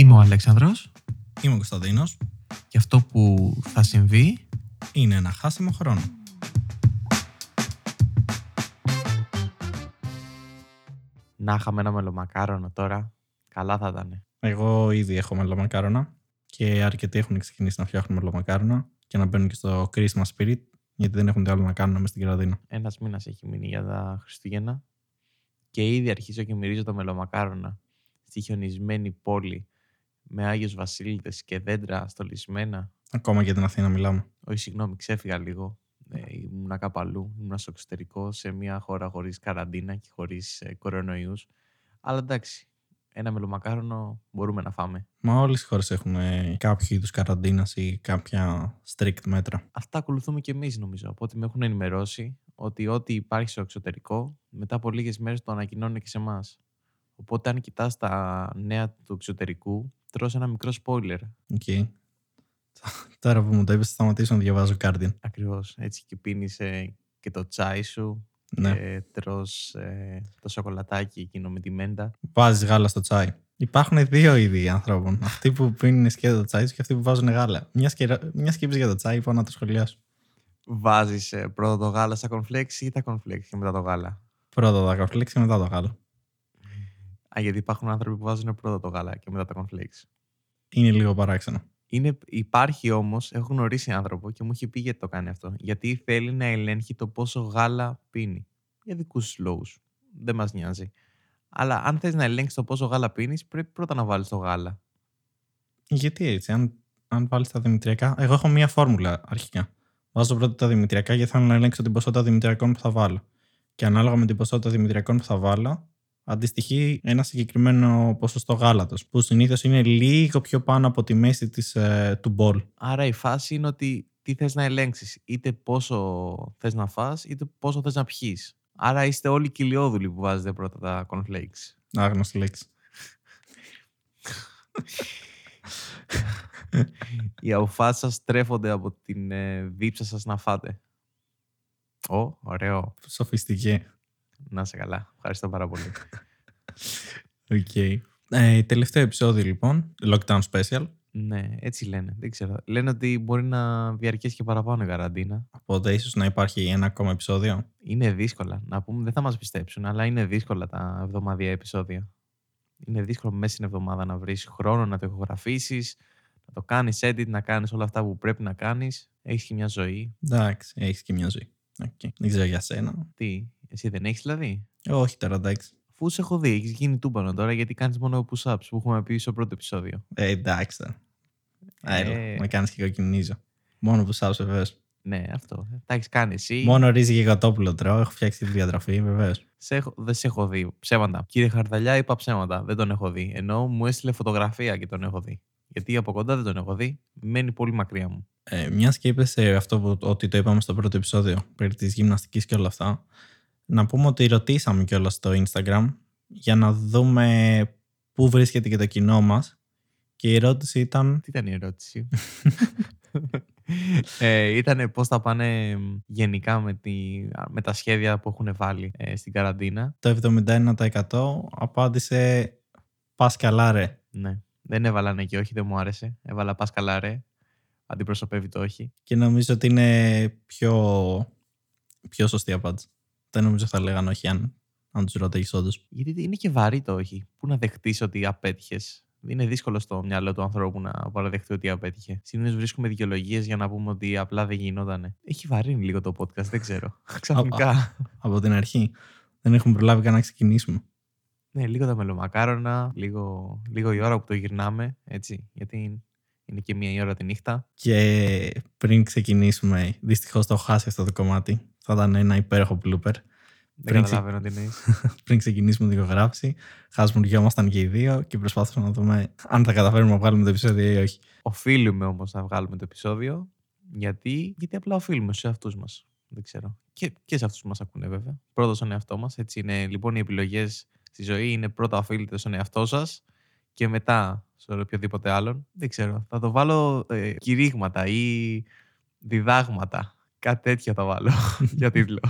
Είμαι ο Αλέξανδρος Είμαι ο Κωνσταντίνος. και αυτό που θα συμβεί Είναι ένα χάσιμο χρόνο. να είχαμε ένα μελομακάρονο τώρα. Καλά θα ήταν. Εγώ ήδη έχω μελομακάρονα και αρκετοί έχουν ξεκινήσει να φτιάχνουν μελομακάρονα και να μπαίνουν και στο Christmas spirit γιατί δεν έχουν τι άλλο να κάνουν μες στην Κυραδίνα. Ένας μήνας έχει μείνει για τα Χριστούγεννα και ήδη αρχίζω και μυρίζω τα μελομακάρονα στη χιονισμένη πόλη με Άγιος Βασίλειδες και δέντρα στολισμένα. Ακόμα για την Αθήνα μιλάμε. Όχι, συγγνώμη, ξέφυγα λίγο. Ε, ήμουνα κάπου αλλού. Ήμουνα στο εξωτερικό, σε μια χώρα χωρίς καραντίνα και χωρίς ε, κορονοϊούς. Αλλά εντάξει, ένα μελομακάρονο μπορούμε να φάμε. Μα όλες οι χώρες έχουν ε, κάποιο είδους καραντίνας ή κάποια strict μέτρα. Αυτά ακολουθούμε και εμείς νομίζω. Από ό,τι με έχουν ενημερώσει ότι ό,τι υπάρχει στο εξωτερικό, μετά από λίγες μέρες το ανακοινώνουν και σε εμάς. Οπότε αν κοιτάς τα νέα του εξωτερικού, τρως ένα μικρό spoiler. OK. Τώρα που μου το είπες θα σταματήσω να διαβάζω Guardian. Ακριβώς. Έτσι και πίνεις ε, και το τσάι σου Ναι. και τρως ε, το σοκολατάκι εκείνο με τη μέντα. Βάζεις γάλα στο τσάι. Υπάρχουν δύο είδη ανθρώπων. αυτοί που πίνουν σκέτο το τσάι τους και αυτοί που βάζουν γάλα. Μια, σκερα... μια σκέψη για το τσάι, είπα να το σχολιάσω. Βάζεις ε, πρώτα το γάλα στα cornflakes ή τα cornflakes και μετά το γάλα; Πρώτα τα καφλέξ και μετά το γάλα. Α, γιατί υπάρχουν άνθρωποι που βάζουν πρώτα το γάλα και μετά τα cornflakes. Είναι λίγο παράξενο. Είναι, υπάρχει όμως, έχω γνωρίσει άνθρωπο και μου έχει πει γιατί το κάνει αυτό. Γιατί θέλει να ελέγχει το πόσο γάλα πίνει. Για δικούς τους λόγους. Δεν μας νοιάζει. Αλλά αν θες να ελέγξεις το πόσο γάλα πίνεις, πρέπει πρώτα να βάλεις το γάλα. Γιατί έτσι, αν, αν βάλεις τα δημητριακά. Εγώ έχω μία φόρμουλα αρχικά. Βάζω πρώτα τα δημητριακά γιατί θέλω να ελέγξω την ποσότητα δημητριακών που θα βάλω. Και ανάλογα με την ποσότητα δημητριακών που θα βάλω, αντιστοιχεί ένα συγκεκριμένο ποσοστό γάλατος. Που συνήθως είναι λίγο πιο πάνω από τη μέση της, ε, του μπολ. Άρα η φάση είναι ότι τι θες να ελέγξεις. Είτε πόσο θες να φας, είτε πόσο θες να πιει. Άρα είστε όλοι κοιλιόδουλοι που βάζετε πρώτα τα cornflakes. Άγνωστη λέξη. Οι αποφάσεις σας τρέφονται από την ε, δίψα σας να φάτε. Ω, ωραίο. Σοφιστική. Να 'σαι καλά. Ευχαριστώ πάρα πολύ. Οκ. Ε, τελευταίο επεισόδιο λοιπόν, lockdown special. ναι, έτσι λένε. Δεν ξέρω. Λένε ότι μπορεί να διαρκέσει και παραπάνω η καραντίνα. Οπότε ίσως να υπάρχει ένα ακόμα επεισόδιο. Είναι δύσκολα. Να πούμε, δεν θα μας πιστέψουν, αλλά είναι δύσκολα τα εβδομαδιαία επεισόδια. Είναι δύσκολο μέσα στην εβδομάδα να βρεις χρόνο να το ηχογραφήσεις, να το κάνεις edit, να κάνεις όλα αυτά που πρέπει να κάνεις. Έχεις και μια ζωή. Εντάξει, έχεις και μια ζωή. Οκ. Δεν ξέρω για σένα. Τι, εσύ δεν έχεις δηλαδή; Όχι τώρα, εντάξει. Αφού σε έχω δει, έχεις γίνει τούμπανο τώρα γιατί κάνεις μόνο push-ups που έχουμε πει στο πρώτο επεισόδιο. Ε, εντάξει τώρα. Έλα, Ε. με κάνεις και κοκκινίζω. Μόνο push-ups, βεβαίως. Ναι, αυτό. Τα έχεις κάνει εσύ. Μόνο ρύζι και κοτόπουλο τρώω. Έχω φτιάξει τη διατροφή, βεβαίως. Σε έχω, δεν σε έχω δει. Ψέματα. Κύριε Χαρδαλιά, είπα ψέματα. Δεν τον έχω δει. Ενώ μου έστειλε φωτογραφία και τον έχω δει. Γιατί από κοντά δεν τον έχω δει. Μένει πολύ μακριά μου. Ε, Μιας και είπες ε, αυτό που, ότι το είπαμε στο πρώτο επεισόδιο περί της γυμναστικής και όλα αυτά. Να πούμε ότι ρωτήσαμε κιόλας στο Instagram για να δούμε πού βρίσκεται και το κοινό μας. Και η ερώτηση ήταν. Τι ήταν η ερώτηση; ε, ήταν πώς θα πάνε γενικά με, τη, με τα σχέδια που έχουν βάλει ε, στην καραντίνα. Το 71% απάντησε πας καλά, ρε. Ναι. Δεν έβαλα ναι και όχι, δεν μου άρεσε. Έβαλα πας καλά ρε. Αντιπροσωπεύει το όχι. Και νομίζω ότι είναι πιο, πιο σωστή απάντηση. Δεν νομίζω θα λέγανε όχι αν, αν τους ρωτήσει όντως. Γιατί είναι και βαρύ το όχι. Πού να δεχτείς ότι απέτυχες. Είναι δύσκολο στο μυαλό του ανθρώπου να παραδεχτεί ότι απέτυχε. Συνήθως βρίσκουμε δικαιολογίες για να πούμε ότι απλά δεν γινότανε. Έχει βαρύνει λίγο το podcast, δεν ξέρω. Ξαφνικά. Από την αρχή. Δεν έχουμε προλάβει καν να ξεκινήσουμε. ναι, λίγο τα μελομακάρονα, λίγο, λίγο η ώρα που το γυρνάμε, έτσι. Γιατί είναι και μία η ώρα τη νύχτα. Και πριν ξεκινήσουμε, δυστυχώς το έχω χάσει αυτό το κομμάτι. Θα ήταν ένα υπέροχο blooper. Δεν Πριν ξε- καταλαβαίνω τι εννοείς. πριν ξεκινήσουμε την ηχογράφηση, χασμουριόμασταν και οι δύο και προσπάθησαμε να δούμε αν θα καταφέρουμε να βγάλουμε το επεισόδιο ή όχι. Οφείλουμε όμως να βγάλουμε το επεισόδιο. Γιατί, γιατί απλά οφείλουμε σε αυτούς μας. Δεν ξέρω. Και, και σε αυτούς που μας ακούνε, βέβαια. Πρώτα στον εαυτό μας. Έτσι είναι. Λοιπόν, οι επιλογές στη ζωή είναι πρώτα οφείλετε στον εαυτό σας και μετά σε οποιοδήποτε άλλον. Δεν ξέρω. Θα το βάλω ε, κηρύγματα ή διδάγματα. Κάτι τέτοιο θα βάλω για τίτλο.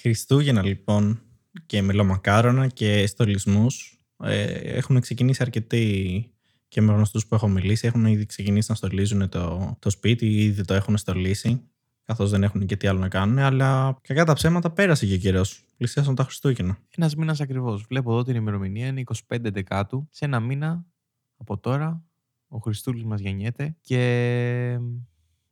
Χριστούγεννα λοιπόν και μελομακάρονα και στολισμούς Ε, έχουν ξεκινήσει αρκετοί και με γνωστούς που έχω μιλήσει. Έχουν ήδη ξεκινήσει να στολίζουν το, το σπίτι, ήδη το έχουν στολίσει. Καθώς δεν έχουν και τι άλλο να κάνουν. Αλλά κακά τα ψέματα πέρασε και ο καιρός. Πλησιάσαν τα Χριστούγεννα. Ένας μήνας ακριβώς. Βλέπω εδώ την ημερομηνία είναι 25 Δεκάτου. Σε ένα μήνα από τώρα ο Χριστούλης μας γεννιέται και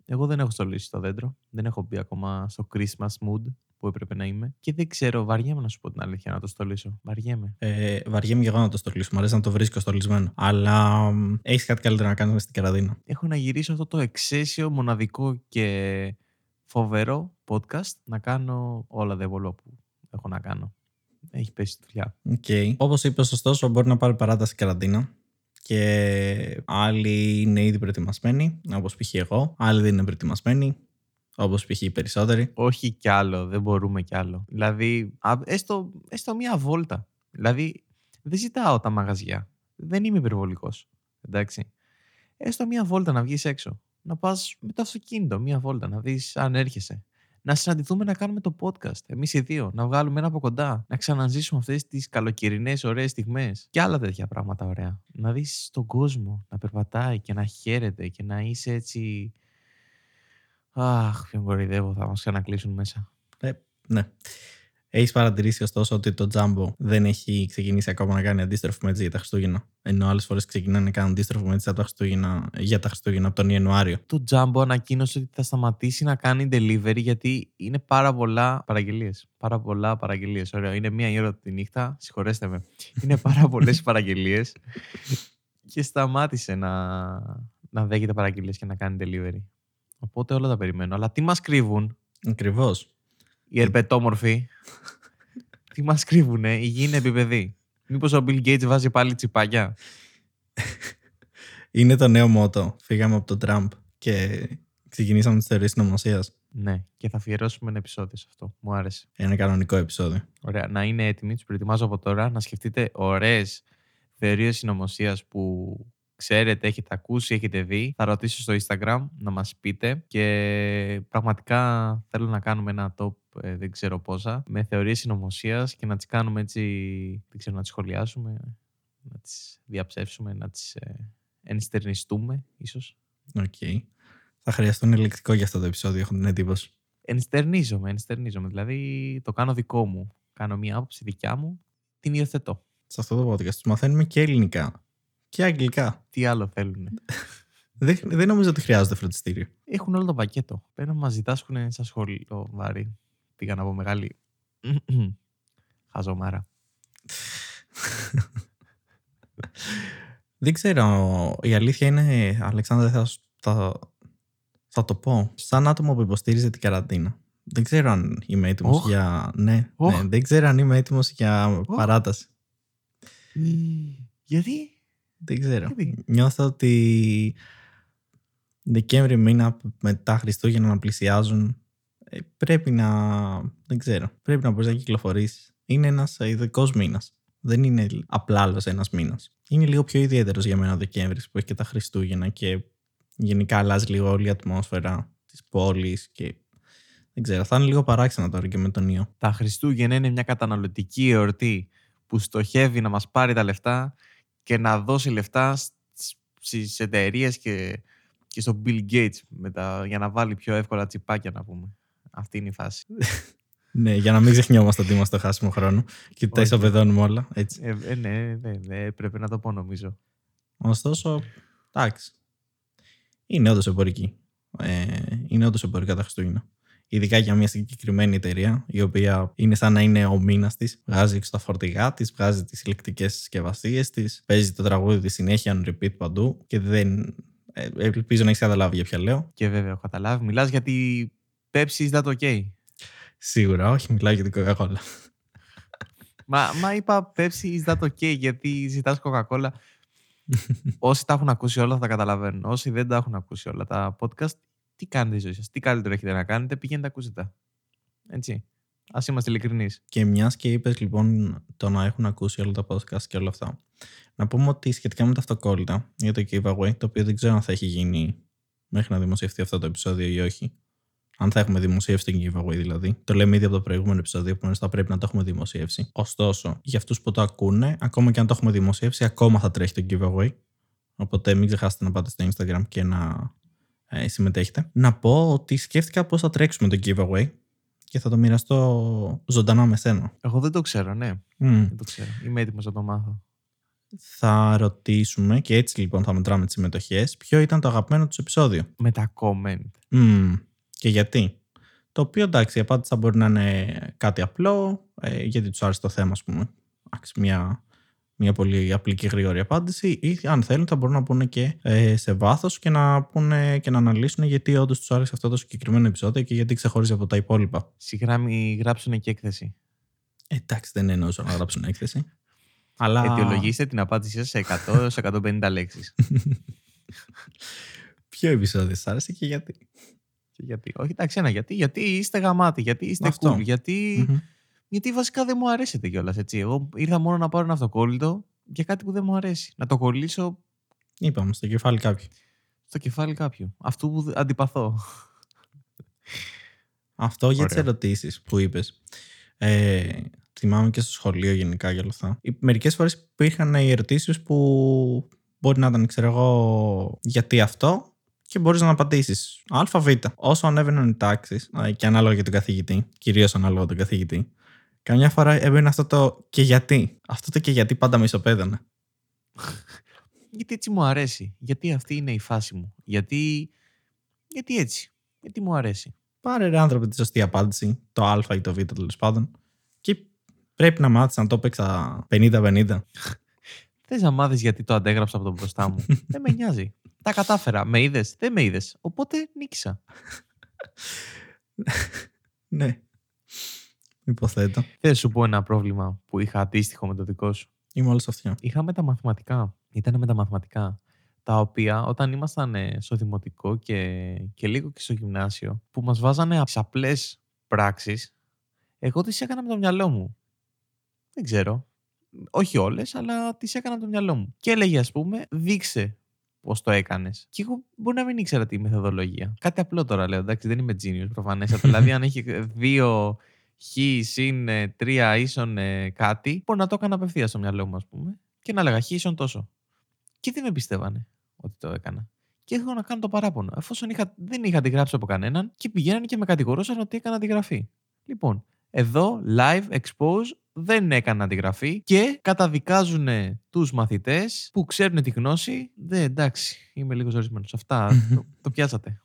εγώ δεν έχω στολίσει το δέντρο. Δεν έχω μπει ακόμα στο Christmas mood που έπρεπε να είμαι. Και δεν ξέρω, βαριέμαι να σου πω την αλήθεια να το στολίσω. Βαριέμαι. Ε, βαριέμαι και εγώ να το στολίσω. Μου αρέσει να το βρίσκω στολισμένο. Αλλά έχεις κάτι καλύτερο να κάνεις στην καραδίνα. Έχω να γυρίσω αυτό το εξαίσιο, μοναδικό και φοβερό podcast να κάνω όλα τα υπόλοιπα που έχω να κάνω. Έχει πέσει τη δουλειά. Okay. Όπως είπες, ωστόσο, μπορεί να πάρει παράταση καραντίνα και άλλοι είναι ήδη προετοιμασμένοι, όπως π.χ. εγώ, άλλοι δεν είναι προετοιμασμένοι, όπως π.χ. οι περισσότεροι. Όχι κι άλλο, δεν μπορούμε κι άλλο. Δηλαδή, έστω, έστω μία βόλτα. Δηλαδή, δεν ζητάω τα μαγαζιά. Δεν είμαι υπερβολικός. Εντάξει. Έστω μία βόλτα να βγεις έξω. Να πας με το αυτοκίνητο, μία βόλτα, να δεις αν έρχεσαι να συναντηθούμε να κάνουμε το podcast. Εμείς οι δύο. Να βγάλουμε ένα από κοντά. Να ξαναζήσουμε αυτές τις καλοκαιρινές ωραίες στιγμές. Και άλλα τέτοια πράγματα ωραία. Να δεις τον κόσμο να περπατάει και να χαίρεται και να είσαι έτσι. Αχ, ποιον κορυδεύω, θα μας ξανακλείσουν μέσα. Ε, ναι. Έχεις παρατηρήσει ωστόσο ότι το Jumbo δεν έχει ξεκινήσει ακόμα να κάνει αντίστροφο μέτζι για τα Χριστούγεννα. Ενώ άλλες φορές ξεκινάνε να κάνουν αντίστροφο μέτζι για τα Χριστούγεννα από τον Ιανουάριο; Το Jumbo ανακοίνωσε ότι θα σταματήσει να κάνει delivery γιατί είναι πάρα πολλά παραγγελίες. Πάρα πολλά παραγγελίες. Ωραία. Είναι μία η ώρα τη νύχτα. Συγχωρέστε με. Είναι πάρα πολλές παραγγελίες. και σταμάτησε να, να δέχεται παραγγελίες και να κάνει delivery. Οπότε όλα τα περιμένω. Αλλά τι μας κρύβουν; Ακριβώς. Οι ερπετόμορφοι. Τι μας κρύβουνε, η γη είναι επιπεδή. Μήπως ο Bill Gates βάζει πάλι τσιπάκια; είναι το νέο μότο. Φύγαμε από τον Τραμπ και ξεκινήσαμε τις θεωρίες συνωμοσία. Ναι, και θα αφιερώσουμε ένα επεισόδιο σε αυτό. Μου άρεσε. Ένα κανονικό επεισόδιο. Ωραία. Να είναι έτοιμοι, τους προετοιμάζω από τώρα να σκεφτείτε ωραίες θεωρίες συνωμοσίας που ξέρετε, έχετε ακούσει, έχετε δει. Θα ρωτήσω στο Instagram να μας πείτε και πραγματικά θέλω να κάνουμε ένα top, ε, δεν ξέρω πόσα, με θεωρίες συνωμοσίας και να τις κάνουμε έτσι, δεν ξέρω, να τις σχολιάσουμε, να τις διαψεύσουμε, να τις ε, ενστερνιστούμε ίσως. OK. Okay. Θα χρειαστούν λεξικό για αυτό το επεισόδιο, έχω την εντύπωση. Ενστερνίζομαι, ενστερνίζομαι. Δηλαδή το κάνω δικό μου. Κάνω μια άποψη δικιά μου, την υιοθετώ. Σε αυτό το podcast μαθαίνουμε και ελληνικά. Και αγγλικά. Τι άλλο θέλουν. δεν, δεν νομίζω ότι χρειάζεται φροντιστήριο. Έχουν όλο το πακέτο. Πρέπει να μας ζητάσουν σαν σχολείο βάρη. Πήγα να πω μεγάλη. Χαζομάρα. δεν ξέρω. Η αλήθεια είναι, Αλεξάνδρα, θα, θα, θα το πω. Σαν άτομο που υποστήριζε την καραντίνα. Δεν ξέρω αν είμαι έτοιμος για. Ναι, ναι, δεν ξέρω αν είμαι έτοιμος για παράταση. Γιατί; Δεν ξέρω. Νιώθω ότι Δεκέμβρη μήνα μετά Χριστούγεννα να πλησιάζουν ε, πρέπει να. Δεν ξέρω. Πρέπει να μπορείς να κυκλοφορήσει. Είναι ένας ειδικός μήνας. Δεν είναι απλά άλλος ένας μήνας. Είναι λίγο πιο ιδιαίτερος για μένα ο Δεκέμβρης που έχει και τα Χριστούγεννα και γενικά αλλάζει λίγο όλη η ατμόσφαιρα της πόλης και δεν ξέρω, θα είναι λίγο παράξενα τώρα και με τον ιό. Τα Χριστούγεννα είναι μια καταναλωτική εορτή που στοχεύει να μας πάρει τα λεφτά και να δώσει λεφτά στις εταιρείες και, και στον Bill Gates για να βάλει πιο εύκολα τσιπάκια να πούμε. Αυτή είναι η φάση. ναι, για να μην ξεχνιόμαστε ότι είμαστε χάσιμο χρόνο και τα ισοπεδώνουμε όλα. Έτσι. Ε, ε, ναι, ναι, ναι, πρέπει να το πω νομίζω. Ωστόσο, εντάξει. Είναι όντως εμπορική. Ε, είναι όντως εμπορικά τα Χριστούγεννα ειδικά για μια συγκεκριμένη εταιρεία, η οποία είναι σαν να είναι ο μήνας της. Βγάζει τα φορτηγά της, βγάζει τις ηλεκτρικέ συσκευασίες της, παίζει το τραγούδι της συνέχεια on repeat παντού και δεν. Ε, ελπίζω να έχεις καταλάβει για ποια λέω. Και βέβαια, έχω καταλάβει. Μιλάς για τη Pepsi is that okay; Σίγουρα, όχι, μιλάω για την Coca-Cola. μα, μα είπα Pepsi is that okay γιατί ζητάς Coca-Cola. Όσοι τα έχουν ακούσει όλα θα τα καταλαβαίνουν. Όσοι δεν τα έχουν ακούσει όλα τα podcast, τι κάνετε στη ζωή σας, τι καλύτερο έχετε να κάνετε, πηγαίνετε ακούσετε. Έτσι. Α είμαστε ειλικρινείς. Και μιας και είπες λοιπόν το να έχουν ακούσει όλα τα podcast και όλα αυτά. Να πούμε ότι σχετικά με τα αυτοκόλλητα για το giveaway, το οποίο δεν ξέρω αν θα έχει γίνει μέχρι να δημοσιευτεί αυτό το επεισόδιο ή όχι. Αν θα έχουμε δημοσίευση το giveaway δηλαδή. Το λέμε ήδη από το προηγούμενο επεισόδιο, που θα πρέπει να το έχουμε δημοσίευση. Ωστόσο, για αυτούς που το ακούνε, ακόμα και αν το έχουμε δημοσίευση, ακόμα θα τρέχει το giveaway. Οπότε μην ξεχάσετε να πάτε στο Instagram και να ε, συμμετέχετε. Να πω ότι σκέφτηκα πώς θα τρέξουμε το giveaway και θα το μοιραστώ ζωντανά με σένα. Εγώ δεν το ξέρω, ναι. Μμ. Δεν το ξέρω. Είμαι έτοιμος να το μάθω. Θα ρωτήσουμε και έτσι λοιπόν θα μετράμε τις συμμετοχές ποιο ήταν το αγαπημένο τους επεισόδιο; Με τα comment. Μμμ. Και γιατί; Το οποίο εντάξει, η απάντηση θα μπορεί να είναι κάτι απλό, ε, γιατί τους άρεσε το θέμα, ας πούμε. Εντάξει, μια, μια πολύ απλή και γρήγορη απάντηση. Ή αν θέλουν, θα μπορούν να πούνε και ε, σε βάθος και να πούνε και να αναλύσουν γιατί όντως τους άρεσε αυτό το συγκεκριμένο επεισόδιο και γιατί ξεχωρίζει από τα υπόλοιπα. Σιγά μη γράψουν και έκθεση. Ε, εντάξει, δεν εννοούσα να γράψουν έκθεση. Αλλά. Αιτιολογήστε την απάντησή σας σε 100 έως 150 λέξεις. Ποιο επεισόδιο σας άρεσε και γιατί; Και γιατί; Όχι, εντάξει, ένα γιατί. Γιατί είστε γαμάτι, γιατί είστε Αυτό. cool, γιατί, Μμμ. Γιατί βασικά δεν μου αρέσετε κιόλας. Εγώ ήρθα μόνο να πάρω ένα αυτοκόλλητο για κάτι που δεν μου αρέσει. Να το κολλήσω Είπαμε στο κεφάλι κάποιου. στο κεφάλι κάποιου. Αυτού που αντιπαθώ. Αυτό για τις Ωραία. ερωτήσεις που είπες. Ε, θυμάμαι και στο σχολείο γενικά για όλα αυτά. Μερικές φορές υπήρχαν οι ερωτήσεις που μπορεί να ήταν, ξέρω εγώ, γιατί αυτό και μπορείς να απαντήσεις. Α, Β. Όσο ανέβαιναν οι τάξεις, και ανάλογα για τον καθηγητή, κυρίως ανάλογα για τον καθηγητή, καμιά φορά έμπαινε αυτό το και γιατί; Αυτό το και γιατί πάντα με ισοπαίδανε. Γιατί έτσι μου αρέσει. Γιατί αυτή είναι η φάση μου. Γιατί, γιατί έτσι. Γιατί μου αρέσει. Πάρε ρε άνθρωποι τη σωστή απάντηση, το Α ή το Β τέλος πάντων. Και πρέπει να μάθεις να το έπαιξα 50-50. Θες να μάθεις γιατί το αντέγραψα από το μπροστά μου. δεν με νοιάζει. Τα κατάφερα. Με είδες. Δεν με είδες. Οπότε νίκησα. ναι. Υποθέτω. Θες να σου πω ένα πρόβλημα που είχα αντίστοιχο με το δικό σου; Είμαι όλος αυτιά. Είχαμε τα μαθηματικά. Ήταν με τα μαθηματικά. Τα οποία όταν ήμασταν ε, στο δημοτικό και, και λίγο και στο γυμνάσιο, που μας βάζανε τις απλές πράξεις, εγώ τις έκανα με το μυαλό μου. Δεν ξέρω. Όχι όλες, αλλά τις έκανα με το μυαλό μου. Και έλεγε ας πούμε, δείξε πώς το έκανες. Και εγώ μπορεί να μην ήξερα τη μεθοδολογία. Κάτι απλό τώρα λέω, εντάξει, δεν είμαι genius προφανέστατα. δηλαδή αν έχει δύο χ συν ε, τρία ίσον ε, κάτι, μπορεί να το έκανα απευθείας στο μυαλό μου, ας πούμε, και να έλεγα χ ίσον τόσο. Και δεν με πιστεύανε ότι το έκανα. Και έχω να κάνω το παράπονο. Εφόσον είχα, δεν είχα αντιγράψει από κανέναν και πηγαίνανε και με κατηγορούσαν ότι έκανα αντιγραφή. Λοιπόν, εδώ live expose δεν έκανα αντιγραφή και καταδικάζουν τους μαθητές που ξέρουν τη γνώση. Δεν, εντάξει, είμαι λίγος ζορισμένος. Αυτά το, το πιάσατε.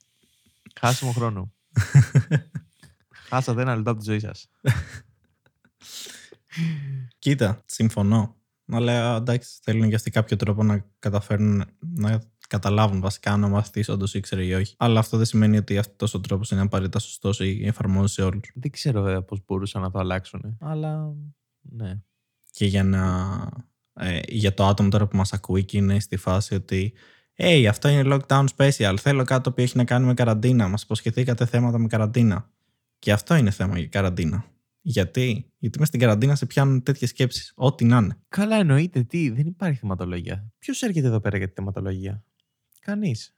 Χάσιμο χρόνο. Χάσατε ένα λεπτό από τη ζωή σας. Κοίτα, συμφωνώ. Αλλά εντάξει, θέλουν και αυτοί κάποιο τρόπο να καταφέρουν να καταλάβουν βασικά αν ο μαθητής όντως ήξερε ή όχι. Αλλά αυτό δεν σημαίνει ότι αυτός ο τρόπος είναι απαραίτητα σωστός ή εφαρμόζει σε όλους. Δεν ξέρω βέβαια πώς μπορούσαν να το αλλάξουν. Αλλά ναι. Και για να. Ε, για το άτομο τώρα που μας ακούει και είναι στη φάση ότι. Hey, αυτό είναι lockdown special. Θέλω κάτι το οποίο έχει να κάνει με καραντίνα. Μας υποσχεθήκατε θέματα με καραντίνα. Και αυτό είναι θέμα για καραντίνα. Γιατί, Γιατί μες στην καραντίνα σε πιάνουν τέτοιες σκέψεις. Ό,τι να είναι. Καλά εννοείται τι, δεν υπάρχει θεματολογία. Ποιος έρχεται εδώ πέρα για τη θεματολογία; Κανείς.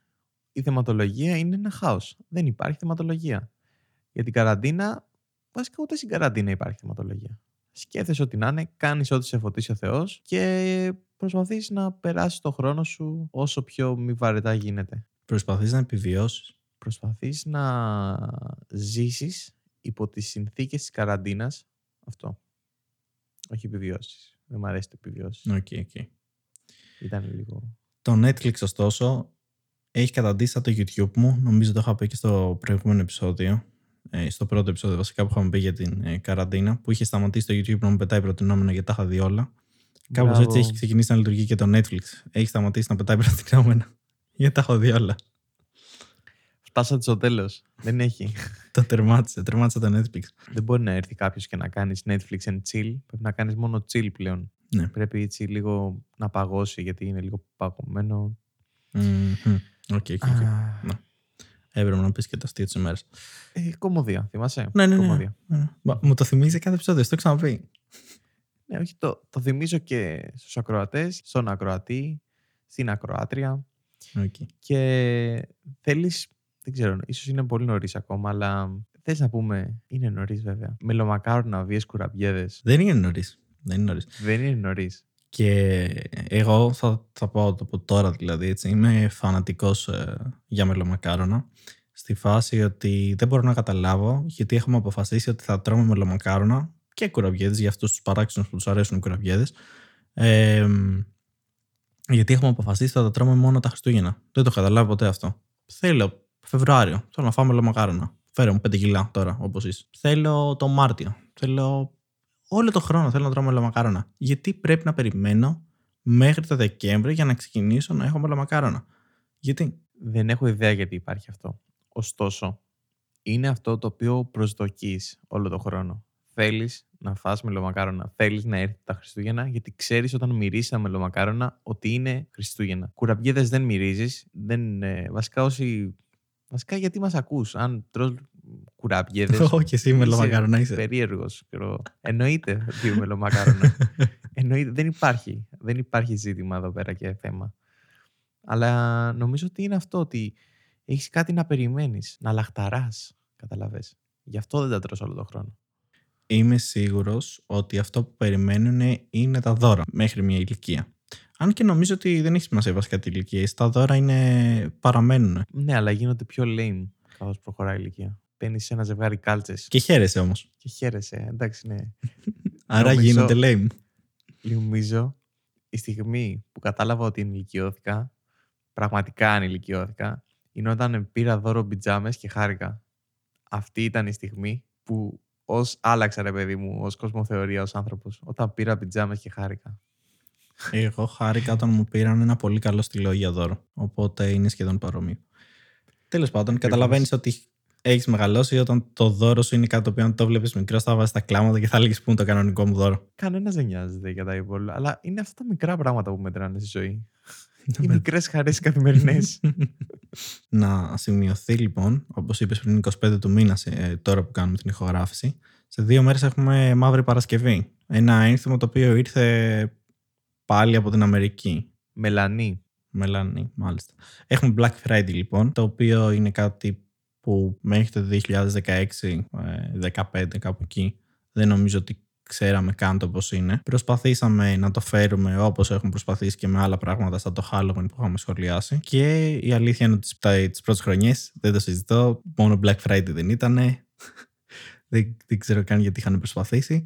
Η θεματολογία είναι ένα χάος. Δεν υπάρχει θεματολογία. Για την καραντίνα, βασικά ούτε στην καραντίνα υπάρχει θεματολογία. Σκέφτεσαι ό,τι να είναι, κάνεις ό,τι σε φωτίσει ο Θεός και προσπαθείς να περάσεις το χρόνο σου όσο πιο μη βαρετά γίνεται. Προσπαθείς να επιβιώσεις. Προσπαθείς να ζήσεις υπό τις συνθήκες της καραντίνας. Αυτό. Όχι επιβιώσεις. Δεν μου αρέσει το επιβιώσεις. OK, OK. Ήταν λίγο... Το Netflix, ωστόσο, έχει καταντήσει σαν το YouTube μου. Νομίζω το είχα πει και στο προηγούμενο επεισόδιο. Ε, στο πρώτο επεισόδιο, βασικά, που είχαμε πει για την ε, καραντίνα, που είχε σταματήσει το YouTube να μου πετάει προτεινόμενα γιατί τα είχα δει όλα. Κάπως Μπράβο. έτσι έχει ξεκινήσει να λειτουργεί και το Netflix. Έχει σταματήσει να πετάει προτεινόμενα. γιατί τα έχω δει όλα. Φτάσατε στο τέλος. Δεν έχει. Το τερμάτισε, τερμάτισε το Netflix. Δεν μπορεί να έρθει κάποιος και να κάνεις Netflix and chill. Πρέπει να κάνεις μόνο chill πλέον. Ναι. Πρέπει έτσι λίγο να παγώσει γιατί είναι λίγο παγωμένο. Μμμ. OK, OK, OK. Α, Ναι. Έπρεπε να πεις και τα αστεία της ημέρας. ε, κομμωδία, θυμάσαι; Ναι, ναι, ναι. Κομμωδία. ναι. Μα, Μου το θυμίζει κάθε επεισόδιο, στο έχω ξαναπεί. Ναι, όχι, το, το θυμίζω και στους ακροατές, στον ακροατή, στην ακροάτρια. Οκ. και θέλεις δεν ξέρω, ίσως είναι πολύ νωρίς ακόμα, αλλά θες να πούμε, είναι νωρίς βέβαια. Μελομακάρονα, VS κουραμπιέδες. Δεν είναι νωρίς. Δεν είναι νωρίς. Δεν είναι νωρίς. Και εγώ θα, θα πω από τώρα δηλαδή, έτσι, είμαι φανατικός ε, για μελομακάρονα. Στη φάση ότι δεν μπορώ να καταλάβω γιατί έχουμε αποφασίσει ότι θα τρώμε μελομακάρονα και κουραμπιέδες για αυτούς τους παράξενους που τους αρέσουν οι κουραμπιέδες. Ε, γιατί έχουμε αποφασίσει ότι θα τα τρώμε μόνο τα Χριστούγεννα. Δεν το καταλάβω ποτέ αυτό. Θέλω Φεβρουάριο, θέλω να φάμε μελομακάρονα. Φέρε μου 5 κιλά τώρα, όπως είσαι. Θέλω το Μάρτιο. Θέλω όλο το χρόνο θέλω να τρώω μελομακάρονα. Γιατί πρέπει να περιμένω μέχρι το Δεκέμβρη για να ξεκινήσω να έχω μελομακάρονα. Γιατί. Δεν έχω ιδέα γιατί υπάρχει αυτό. Ωστόσο, είναι αυτό το οποίο προσδοκείς όλο το χρόνο. Θέλεις να φας μελομακάρονα. Θέλεις να έρθει τα Χριστούγεννα, γιατί ξέρεις όταν μυρίσει τα μελομακάρονα ότι είναι Χριστούγεννα. Κουραμπιέδες δεν μυρίζεις. Δεν, ε, βασικά, όσοι. Βασικά, γιατί μας ακούς. Αν τρως κουραμπιέδες. Όχι, εσύ μελομακάρονα είσαι. Περίεργος. Εννοείται δύο μελομακάρονα. Εννοείται. Δεν υπάρχει. Δεν υπάρχει ζήτημα εδώ πέρα και θέμα. Αλλά νομίζω ότι είναι αυτό ότι έχεις κάτι να περιμένεις, να λαχταράς. Καταλαβες. Γι' αυτό δεν τα τρως όλο τον χρόνο. Είμαι σίγουρος ότι αυτό που περιμένουν είναι τα δώρα μέχρι μια ηλικία. Αν και νομίζω ότι δεν έχει σημασία βασικά τη ηλικία. Τα δώρα είναι... παραμένουν. Ναι, αλλά γίνονται πιο lame καθώς προχωράει η ηλικία. Παίρνεις ένα ζευγάρι κάλτσες. Και χαίρεσαι όμως. Και χαίρεσαι, εντάξει, ναι. Άρα Νομίζω- γίνονται lame. Νομίζω η στιγμή που κατάλαβα ότι ενηλικιώθηκα, πραγματικά ενηλικιώθηκα, είναι όταν πήρα δώρο πιτζάμε και χάρηκα. Αυτή ήταν η στιγμή που ως άλλαξα, ρε παιδί μου, ως κοσμοθεωρία, ως άνθρωπος. Όταν πήρα πιτζάμε και χάρηκα. Εγώ χάρηκα όταν μου πήραν ένα πολύ καλό στυλό για δώρο. Οπότε είναι σχεδόν παρόμοιο. Τέλος πάντων, καταλαβαίνεις ότι έχεις μεγαλώσει όταν το δώρο σου είναι κάτι το οποίο αν το βλέπεις μικρό θα βάζει τα κλάματα και θα έλεγες πού είναι το κανονικό μου δώρο. Κανένας δεν νοιάζεται για τα υπόλοιπα. Αλλά είναι αυτά τα μικρά πράγματα που μετράνε στη ζωή. Οι με- μικρές χαρές καθημερινές. Να σημειωθεί λοιπόν, όπως είπες πριν 25 του μήνα, ε, τώρα που κάνουμε την ηχογράφηση, σε δύο μέρες έχουμε Μαύρη Παρασκευή. Ένα ένθιμο το οποίο ήρθε πάλι από την Αμερική. Μελανή. Μελάνη, μάλιστα. Έχουμε Black Friday λοιπόν, το οποίο είναι κάτι που μέχρι το 2016, ε, 15 κάπου εκεί, δεν νομίζω ότι ξέραμε καν το πώς είναι. Προσπαθήσαμε να το φέρουμε όπως έχουμε προσπαθήσει και με άλλα πράγματα σαν το Halloween που είχαμε σχολιάσει. Και η αλήθεια είναι ότι τις, τα- τις πρώτες χρονιές δεν το συζητώ, μόνο Black Friday δεν ήταν. δεν, δεν ξέρω καν γιατί είχαν προσπαθήσει.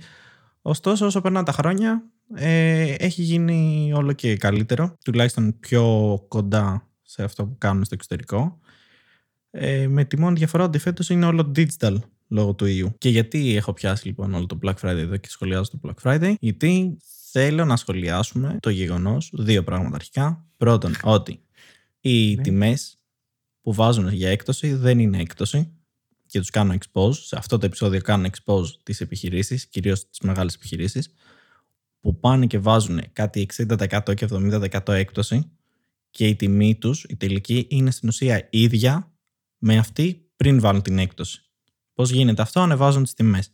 Ωστόσο, όσο περνάνε τα χρόνια, ε, έχει γίνει όλο και καλύτερο, τουλάχιστον πιο κοντά σε αυτό που κάνουμε στο εξωτερικό. Ε, με τη μόνη διαφορά ότι φέτος είναι όλο digital λόγω του ιού. Και γιατί έχω πιάσει λοιπόν όλο το Black Friday εδώ και σχολιάζω το Black Friday, γιατί θέλω να σχολιάσουμε το γεγονός, δύο πράγματα αρχικά. Πρώτον, ότι οι Ναι. τιμές που βάζουν για έκπτωση δεν είναι έκπτωση και τους κάνω expose. Σε αυτό το επεισόδιο κάνω expose τις επιχειρήσεις, κυρίως τις μεγάλες επιχειρήσεις, που πάνε και βάζουν κάτι 60% και 70% έκπτωση και η τιμή τους, η τελική, είναι στην ουσία ίδια με αυτή πριν βάλουν την έκπτωση. Πώς γίνεται αυτό, ανεβάζουν τις τιμές.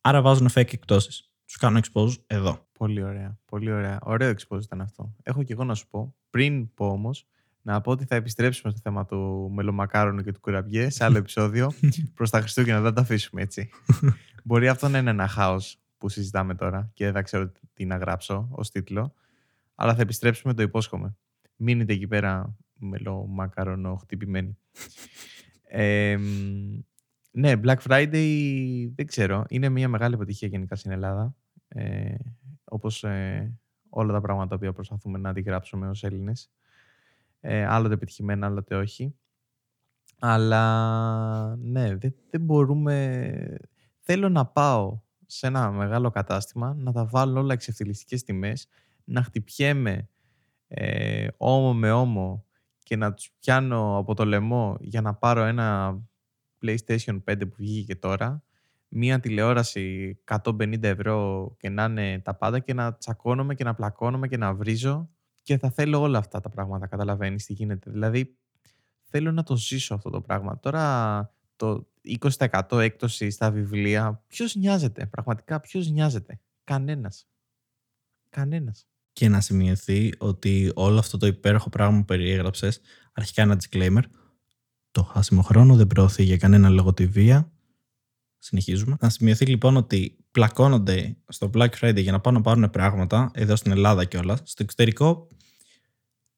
Άρα βάζουν fake εκπτώσεις. Τους κάνω expose εδώ. Πολύ ωραία. Πολύ ωραία. Ωραίο expose ήταν αυτό. Έχω και εγώ να σου πω, πριν πω όμως, να πω ότι θα επιστρέψουμε στο θέμα του μελομακάρονου και του κουραμπιέ σε άλλο επεισόδιο. Προς τα Χριστούγεννα δεν τα αφήσουμε έτσι. Μπορεί αυτό να είναι ένα χάος που συζητάμε τώρα και δεν θα ξέρω τι να γράψω ως τίτλο. Αλλά θα επιστρέψουμε, το υπόσχομαι. Μείνετε εκεί πέρα μελομακάρονο χτυπημένοι. Ε, μ, ναι, Black Friday δεν ξέρω. Είναι μια μεγάλη επιτυχία γενικά στην Ελλάδα. Ε, όπως ε, όλα τα πράγματα τα οποία προσπαθούμε να αντιγράψουμε ως Έλληνες. Ε, άλλοτε επιτυχημένα, άλλοτε όχι. Αλλά ναι, δεν, δεν μπορούμε... Θέλω να πάω σε ένα μεγάλο κατάστημα, να τα βάλω όλα εξευθυλιστικές τιμές, να χτυπιέμαι ε, ώμο με ώμο και να τους πιάνω από το λαιμό για να πάρω ένα PlayStation 5 που βγήκε και τώρα, μία τηλεόραση 150 ευρώ και να είναι τα πάντα και να τσακώνομαι και να πλακώνομαι και να βρίζω και θα θέλω όλα αυτά τα πράγματα, καταλαβαίνεις τι γίνεται. Δηλαδή, θέλω να το ζήσω αυτό το πράγμα. Τώρα το 20% έκπτωση στα βιβλία, ποιος νοιάζεται, πραγματικά ποιος νοιάζεται; Κανένας. Κανένας. Και να σημειωθεί ότι όλο αυτό το υπέροχο πράγμα που περιέγραψες, αρχικά ένα disclaimer, Το χάσιμο χρόνο δεν προωθεί για κανένα λόγο τη βία. Συνεχίζουμε. Να σημειωθεί λοιπόν ότι πλακώνονται στο Black Friday για να πάνε να πάρουν πράγματα, εδώ στην Ελλάδα κιόλας. Στο εξωτερικό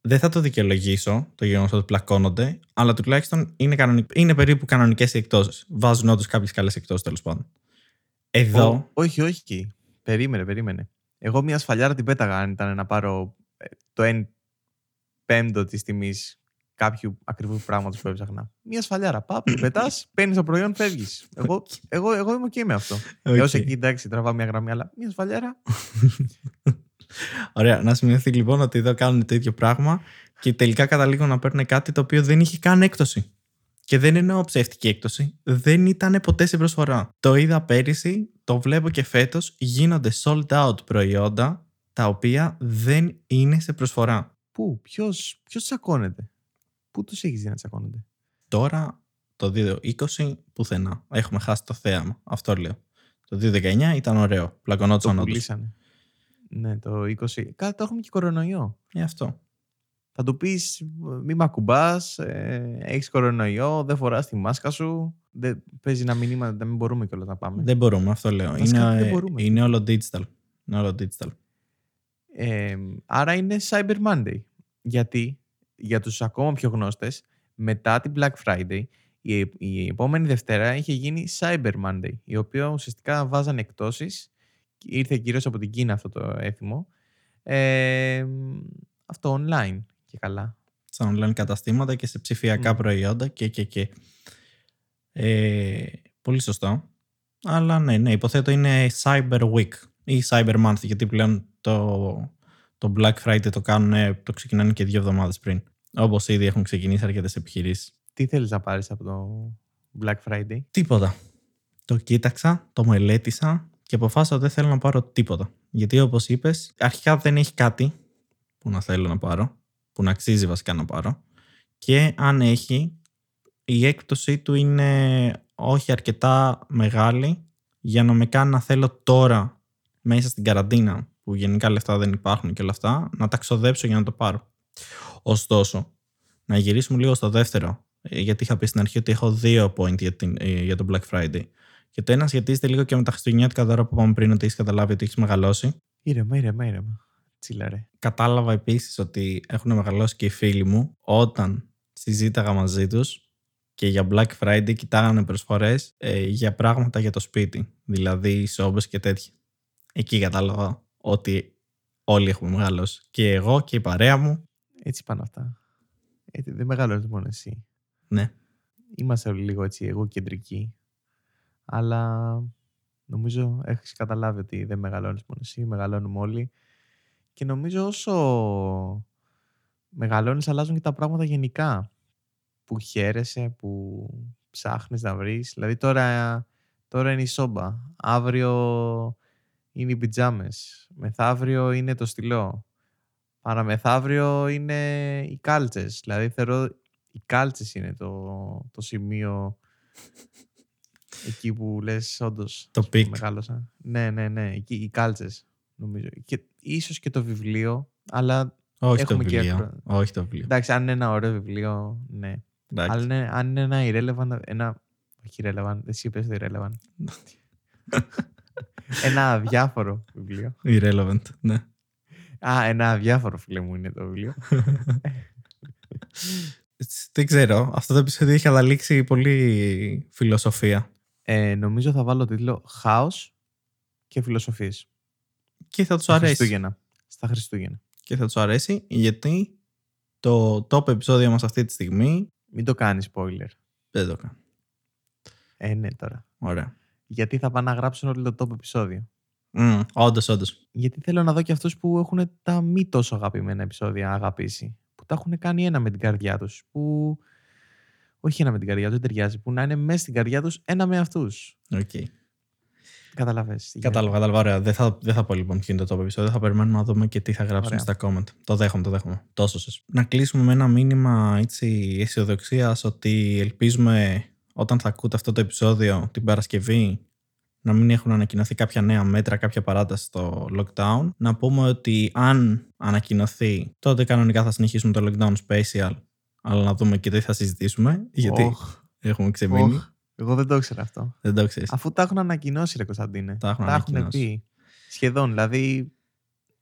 δεν θα το δικαιολογήσω το γεγονός ότι πλακώνονται, αλλά τουλάχιστον είναι, κανονικ... είναι περίπου κανονικές οι εκτόσεις. Βάζουν όντως κάποιες καλές εκτόσεις τέλος πάντων. Εδώ. Ω, όχι, όχι. Περίμενε, περίμενε. Εγώ μια σφαλιάρα την πέταγα αν ήταν να πάρω ε, το 1 πέμπτο της τιμής κάποιου ακριβού πράγματος που έψαχνα. Μια σφαλιάρα. Παπ, την πετάς, παίρνεις το προϊόν, φεύγεις. Εγώ, εγώ, εγώ είμαι OK με αυτό. Okay. Έως εκεί εντάξει, τραβάω μια γραμμή, αλλά μια σφαλιάρα. Ωραία. Να σημειωθεί λοιπόν ότι εδώ κάνουν το ίδιο πράγμα και τελικά καταλήγουν να παίρνουν κάτι το οποίο δεν είχε καν έκπτωση. Και δεν εννοώ ψεύτικη έκπτωση. Δεν ήταν ποτέ σε προσφορά. Το είδα πέρυσι, το βλέπω και φέτος. Γίνονται sold out προϊόντα τα οποία δεν είναι σε προσφορά. Πού, ποιος τσακώνεται; Πού τους έχεις δει να τσακώνονται; Τώρα το 2020 πουθενά. Έχουμε χάσει το θέαμα. Αυτό λέω. Το 2019 ήταν ωραίο. Πλακωνόντουσαν Το όντως. πουλήσανε. Ναι, το 20. Κάτι το έχουμε και κορονοϊό. Ε, αυτό. Θα του πεις, μη με ακουμπάς, ε, έχεις κορονοϊό, δεν φοράς τη μάσκα σου. Δεν, παίζει ένα μήνυμα, δεν μπορούμε κιόλας να πάμε. Δεν μπορούμε, αυτό λέω. Βασικά, Είναι, δεν μπορούμε. είναι όλο digital. Είναι όλο digital. Ε, άρα είναι Cyber Monday. Γιατί, για τους ακόμα πιο γνώστες, μετά την Black Friday, η, η επόμενη Δευτέρα είχε γίνει Cyber Monday, η οποία ουσιαστικά βάζανε εκτόσεις, ήρθε κυρίως από την Κίνα αυτό το έθιμο, ε, αυτό online και καλά. Στα online καταστήματα και σε ψηφιακά Μμ. προϊόντα και και και. Ε, πολύ σωστό. Αλλά ναι, ναι, υποθέτω είναι Cyber Week ή Cyber Month, γιατί πλέον το, το Black Friday το κάνουν, το ξεκινάνε και δύο εβδομάδες πριν. Όπως ήδη έχουν ξεκινήσει αρκετές επιχειρήσεις. Τι θέλεις να πάρεις από το Black Friday? Τίποτα. Το κοίταξα, το μελέτησα και αποφάσισα ότι δεν θέλω να πάρω τίποτα. Γιατί όπως είπες, αρχικά δεν έχει κάτι που να θέλω να πάρω, που να αξίζει βασικά να πάρω. Και αν έχει, η έκπτωσή του είναι όχι αρκετά μεγάλη για να με κάνει να θέλω τώρα μέσα στην καραντίνα που γενικά λεφτά δεν υπάρχουν και όλα αυτά, να τα ξοδέψω για να το πάρω. Ωστόσο, να γυρίσουμε λίγο στο δεύτερο, ε, γιατί είχα πει στην αρχή ότι έχω δύο point για, την, ε, για το Black Friday. Και το ένα σχετίζεται λίγο και με τα χριστουγεννιάτικα δώρα που είπαμε πριν ότι έχεις καταλάβει ότι έχεις μεγαλώσει. Ήρεμα, ήρεμα, ήρεμα. Τσίλα ρε. Κατάλαβα επίσης ότι έχουν μεγαλώσει και οι φίλοι μου όταν συζήταγα μαζί τους και για Black Friday κοιτάγανε προσφορές για πράγματα για το σπίτι. Δηλαδή σόμπες και τέτοια. Εκεί κατάλαβα ότι όλοι έχουμε μεγαλώσει. Και εγώ και η παρέα μου. Έτσι πάνε αυτά. Έτσι, δεν μεγαλώνεις μόνο εσύ. Ναι. Είμαστε όλοι λίγο έτσι εγώ κεντρικοί. Αλλά νομίζω έχεις καταλάβει ότι δεν μεγαλώνεις μόνο εσύ, μεγαλώνουμε όλοι. Και νομίζω όσο μεγαλώνεις αλλάζουν και τα πράγματα γενικά. Που χαίρεσαι, που ψάχνεις να βρεις. Δηλαδή τώρα, τώρα είναι η σόμπα. Αύριο είναι οι πιτζάμες. Μεθαύριο είναι το στυλό. Παραμεθαύριο είναι οι κάλτσες. Δηλαδή θεωρώ οι κάλτσες είναι το, το σημείο εκεί που λες όντως Το ας πούμε, peak. μεγάλωσα. Ναι, ναι, ναι. Εκεί, οι κάλτσες νομίζω. Και ίσως και το βιβλίο, αλλά Όχι Έχουμε το και βιβλίο. εύκολα. Όχι το βιβλίο. εντάξει, αν είναι ένα ωραίο βιβλίο, ναι. Εντάξει. Αλλά είναι, αν είναι ένα irrelevant, ένα... Όχι irrelevant, εσύ είπες το irrelevant. ένα αδιάφορο βιβλίο. Irrelevant. Ναι. Α, ένα αδιάφορο φίλε μου είναι το βιβλίο. Δεν ξέρω. Αυτό το επεισόδιο έχει καταλήξει πολύ φιλοσοφία. Ε, νομίζω θα βάλω τίτλο «Χάος και φιλοσοφίες». Και θα τους Στα αρέσει. Χριστούγεννα. Στα Χριστούγεννα. Και θα τους αρέσει γιατί το top επεισόδιο μας αυτή τη στιγμή Μην το κάνεις spoiler. δεν το κάνω. Ε, ναι τώρα. Ωραία. Γιατί θα πάνε να γράψουν όλο το top επεισόδιο. Mm, όντως, όντως. Γιατί θέλω να δω και αυτούς που έχουν τα μη τόσο αγαπημένα επεισόδια αγαπήσει. Που τα έχουν κάνει ένα με την καρδιά τους. Που... Όχι ένα με την καρδιά τους, δεν ταιριάζει. Που να είναι μέσα στην καρδιά τους ένα με αυτούς. Okay. Καταλαβες. τι Κατάλαβα, κατάλαβα. Ωραία. Δεν θα, δεν θα πω λοιπόν ποιο είναι το top επεισόδιο. Θα περιμένουμε να δούμε και τι θα γράψουν Ωραία. στα comment. Το δέχομαι, το δέχομαι. Τόσο σας. Να κλείσουμε με ένα μήνυμα έτσι αισιοδοξίας ότι ελπίζουμε όταν θα ακούτε αυτό το επεισόδιο την Παρασκευή να μην έχουν ανακοινωθεί κάποια νέα μέτρα, κάποια παράταση στο lockdown. Να πούμε ότι αν ανακοινωθεί, τότε κανονικά θα συνεχίσουμε το lockdown special. Αλλά να δούμε και τι θα συζητήσουμε. Γιατί Οχ, έχουμε ξεμείνει. οχ. Εγώ δεν το ήξερα αυτό. Δεν το ξέρεις. Αφού τα έχουν ανακοινώσει, ρε Κωνσταντίνε. Τα έχουν έχουν ανακοινώσει. πει. Σχεδόν. Δηλαδή.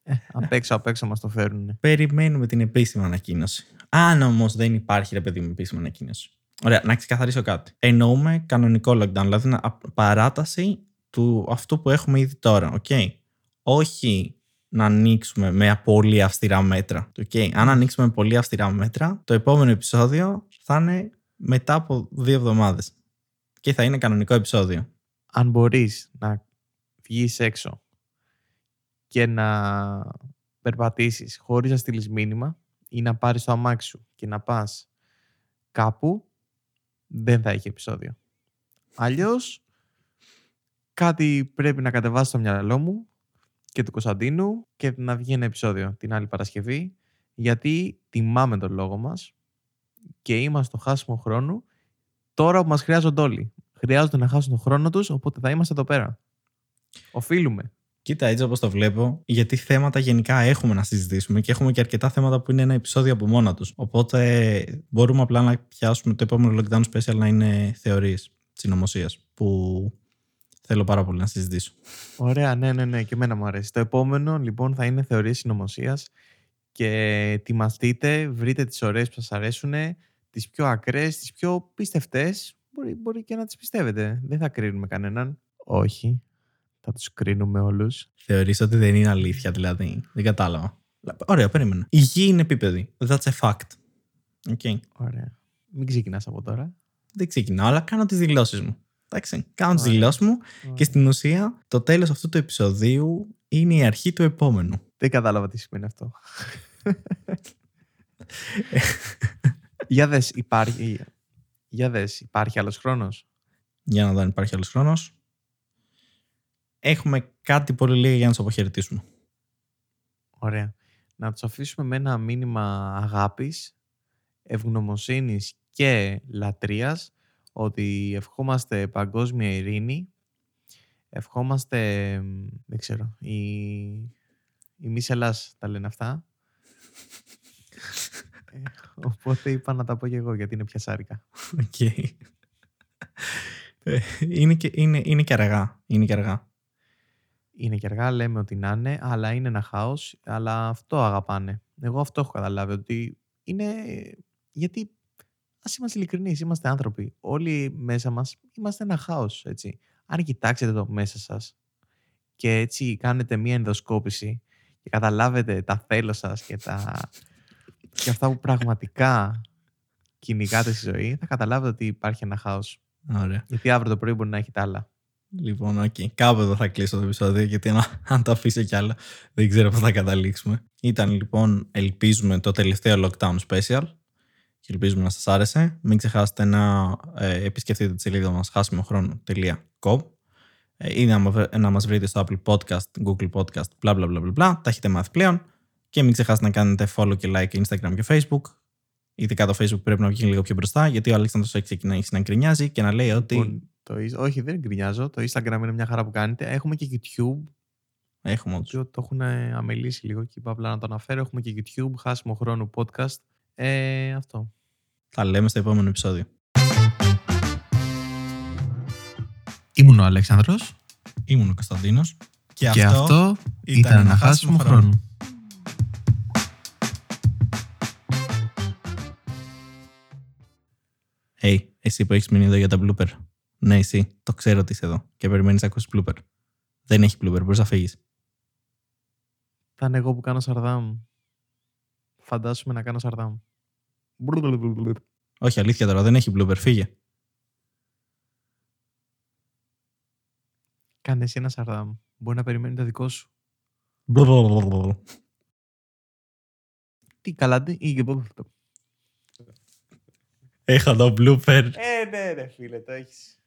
Ε, απ' έξω απ' έξω μας το φέρουν. Περιμένουμε την επίσημη ανακοίνωση. Αν όμως δεν υπάρχει, ρε παιδί μου, επίσημη ανακοίνωση. Ωραία, να ξεκαθαρίσω κάτι. Εννοούμε κανονικό lockdown, δηλαδή να- α- παράταση του αυτού που έχουμε ήδη τώρα. οκ. Όχι να ανοίξουμε με πολύ αυστηρά μέτρα. οκ. Αν ανοίξουμε με πολύ αυστηρά μέτρα, το επόμενο επεισόδιο θα είναι μετά από δύο εβδομάδες. Και θα είναι κανονικό επεισόδιο. Αν μπορείς να βγεις έξω και να περπατήσεις χωρίς να στείλεις μήνυμα ή να πάρεις το αμάξι σου και να πας κάπου, δεν θα έχει επεισόδιο. Αλλιώς κάτι πρέπει να κατεβάσει στο μυαλό μου και του Κωνσταντίνου και να βγει ένα επεισόδιο την άλλη Παρασκευή γιατί τιμάμε τον λόγο μας και είμαστε στο χάσιμο χρόνου τώρα που μας χρειάζονται όλοι. Χρειάζονται να χάσουν τον χρόνο τους, οπότε θα είμαστε εδώ πέρα. Οφείλουμε. Κοίτα, έτσι όπως το βλέπω, γιατί θέματα γενικά έχουμε να συζητήσουμε και έχουμε και αρκετά θέματα που είναι ένα επεισόδιο από μόνα τους. Οπότε μπορούμε απλά να πιάσουμε το επόμενο lockdown special να είναι θεωρίες συνωμοσίας που θέλω πάρα πολύ να συζητήσω. Ωραία, ναι, ναι, ναι, και εμένα μου αρέσει. Το επόμενο λοιπόν θα είναι θεωρίες συνωμοσίας και ετοιμαστείτε, βρείτε τις ωραίες που σας αρέσουν, τις πιο ακραίες, τις πιο πίστευτες. Μπορεί, μπορεί και να τις πιστεύετε. Δεν θα κρίνουμε κανέναν. Όχι. Θα τους κρίνουμε όλους. Θεωρείς ότι δεν είναι αλήθεια, δηλαδή. Δεν κατάλαβα. Ωραία, περίμενα. Η γη είναι επίπεδη. That's a fact. Okay. Ωραία. Μην ξεκινάς από τώρα. Δεν ξεκινάω, αλλά κάνω τις δηλώσεις μου. Εντάξει, κάνω τις Ωραία. δηλώσεις μου και στην ουσία το τέλος αυτού του επεισοδίου είναι η αρχή του επόμενου. Δεν κατάλαβα τι σημαίνει αυτό. Για δες, υπάρχει... Για δες, υπάρχει άλλος χρόνος; Για να δω αν υπάρχει άλλος χρόνος. Έχουμε κάτι πολύ λίγα για να τους αποχαιρετήσουμε. Ωραία. Να τους αφήσουμε με ένα μήνυμα αγάπης, ευγνωμοσύνης και λατρείας ότι ευχόμαστε παγκόσμια ειρήνη, ευχόμαστε, μ, δεν ξέρω, η, η Μις Ελλάς τα λένε αυτά. Ε, οπότε είπα να τα πω και εγώ γιατί είναι πιασάρικα. Οκ. Ε, είναι, και, είναι, είναι και αργά. Είναι και αργά. Είναι και αργά, λέμε ότι να είναι, αλλά είναι ένα χάος, αλλά αυτό αγαπάνε. Εγώ αυτό έχω καταλάβει, ότι είναι... Γιατί, ας είμαστε ειλικρινείς, είμαστε άνθρωποι. Όλοι μέσα μας είμαστε ένα χάος, έτσι. Αν κοιτάξετε το μέσα σας και έτσι κάνετε μία ενδοσκόπηση και καταλάβετε τα θέλω σας και, τα... και αυτά που πραγματικά κυνηγάτε στη ζωή, θα καταλάβετε ότι υπάρχει ένα χάος. Ωραία. Γιατί αύριο το πρωί μπορεί να έχετε άλλα. Λοιπόν, οκ. Κάπου εδώ θα κλείσω το επεισόδιο, γιατί αν, αν το αφήσω κι άλλο, δεν ξέρω πώς θα καταλήξουμε. Ήταν λοιπόν, ελπίζουμε, το τελευταίο lockdown special. Και ελπίζουμε να σας άρεσε. Μην ξεχάσετε να ε, επισκεφτείτε τη σελίδα μας χάσιμοχρόνο.com ε, ή να, μα βρε- να μας βρείτε στο Apple Podcast, Google Podcast, bla bla bla bla bla. Τα έχετε μάθει πλέον. Και μην ξεχάσετε να κάνετε follow και like Instagram και Facebook. Ειδικά το Facebook πρέπει να βγει λίγο πιο μπροστά, γιατί ο Αλέξανδρος έχει ξεκινήσει να γκρινιάζει και να λέει ότι Λοιπόν, το, Ι- όχι, δεν γκρινιάζω. Το Instagram είναι μια χαρά που κάνετε. Έχουμε και YouTube, έχουμε το όντως. οποίο το έχουν ε, αμελήσει λίγο και είπα απλά να το αναφέρω. Έχουμε και YouTube, χάσιμο χρόνου podcast. Ε, αυτό. Τα λέμε στο επόμενο επεισόδιο. Ήμουν ο Αλέξανδρος Ήμουν ο Κωνσταντίνος και, και αυτό ήταν ένα χάσιμο χρόνο. Hey, εσύ που έχεις μείνει εδώ για τα blooper. Ναι, εσύ. Το ξέρω ότι είσαι εδώ και περιμένεις να ακούσεις blooper. Δεν έχει blooper, μπορείς να φύγεις. Θα είναι εγώ που κάνω σαρδάμ. Φαντάσουμε να κάνω σαρδάμ. Όχι, αλήθεια τώρα, δεν έχει blooper, φύγε. Κάνε εσύ ένα σαρδάμ. Μπορεί να περιμένει το δικό σου. Τι καλά, τι. ή- Έχα το blooper. Ε, ναι, ρε φίλε, το έχεις.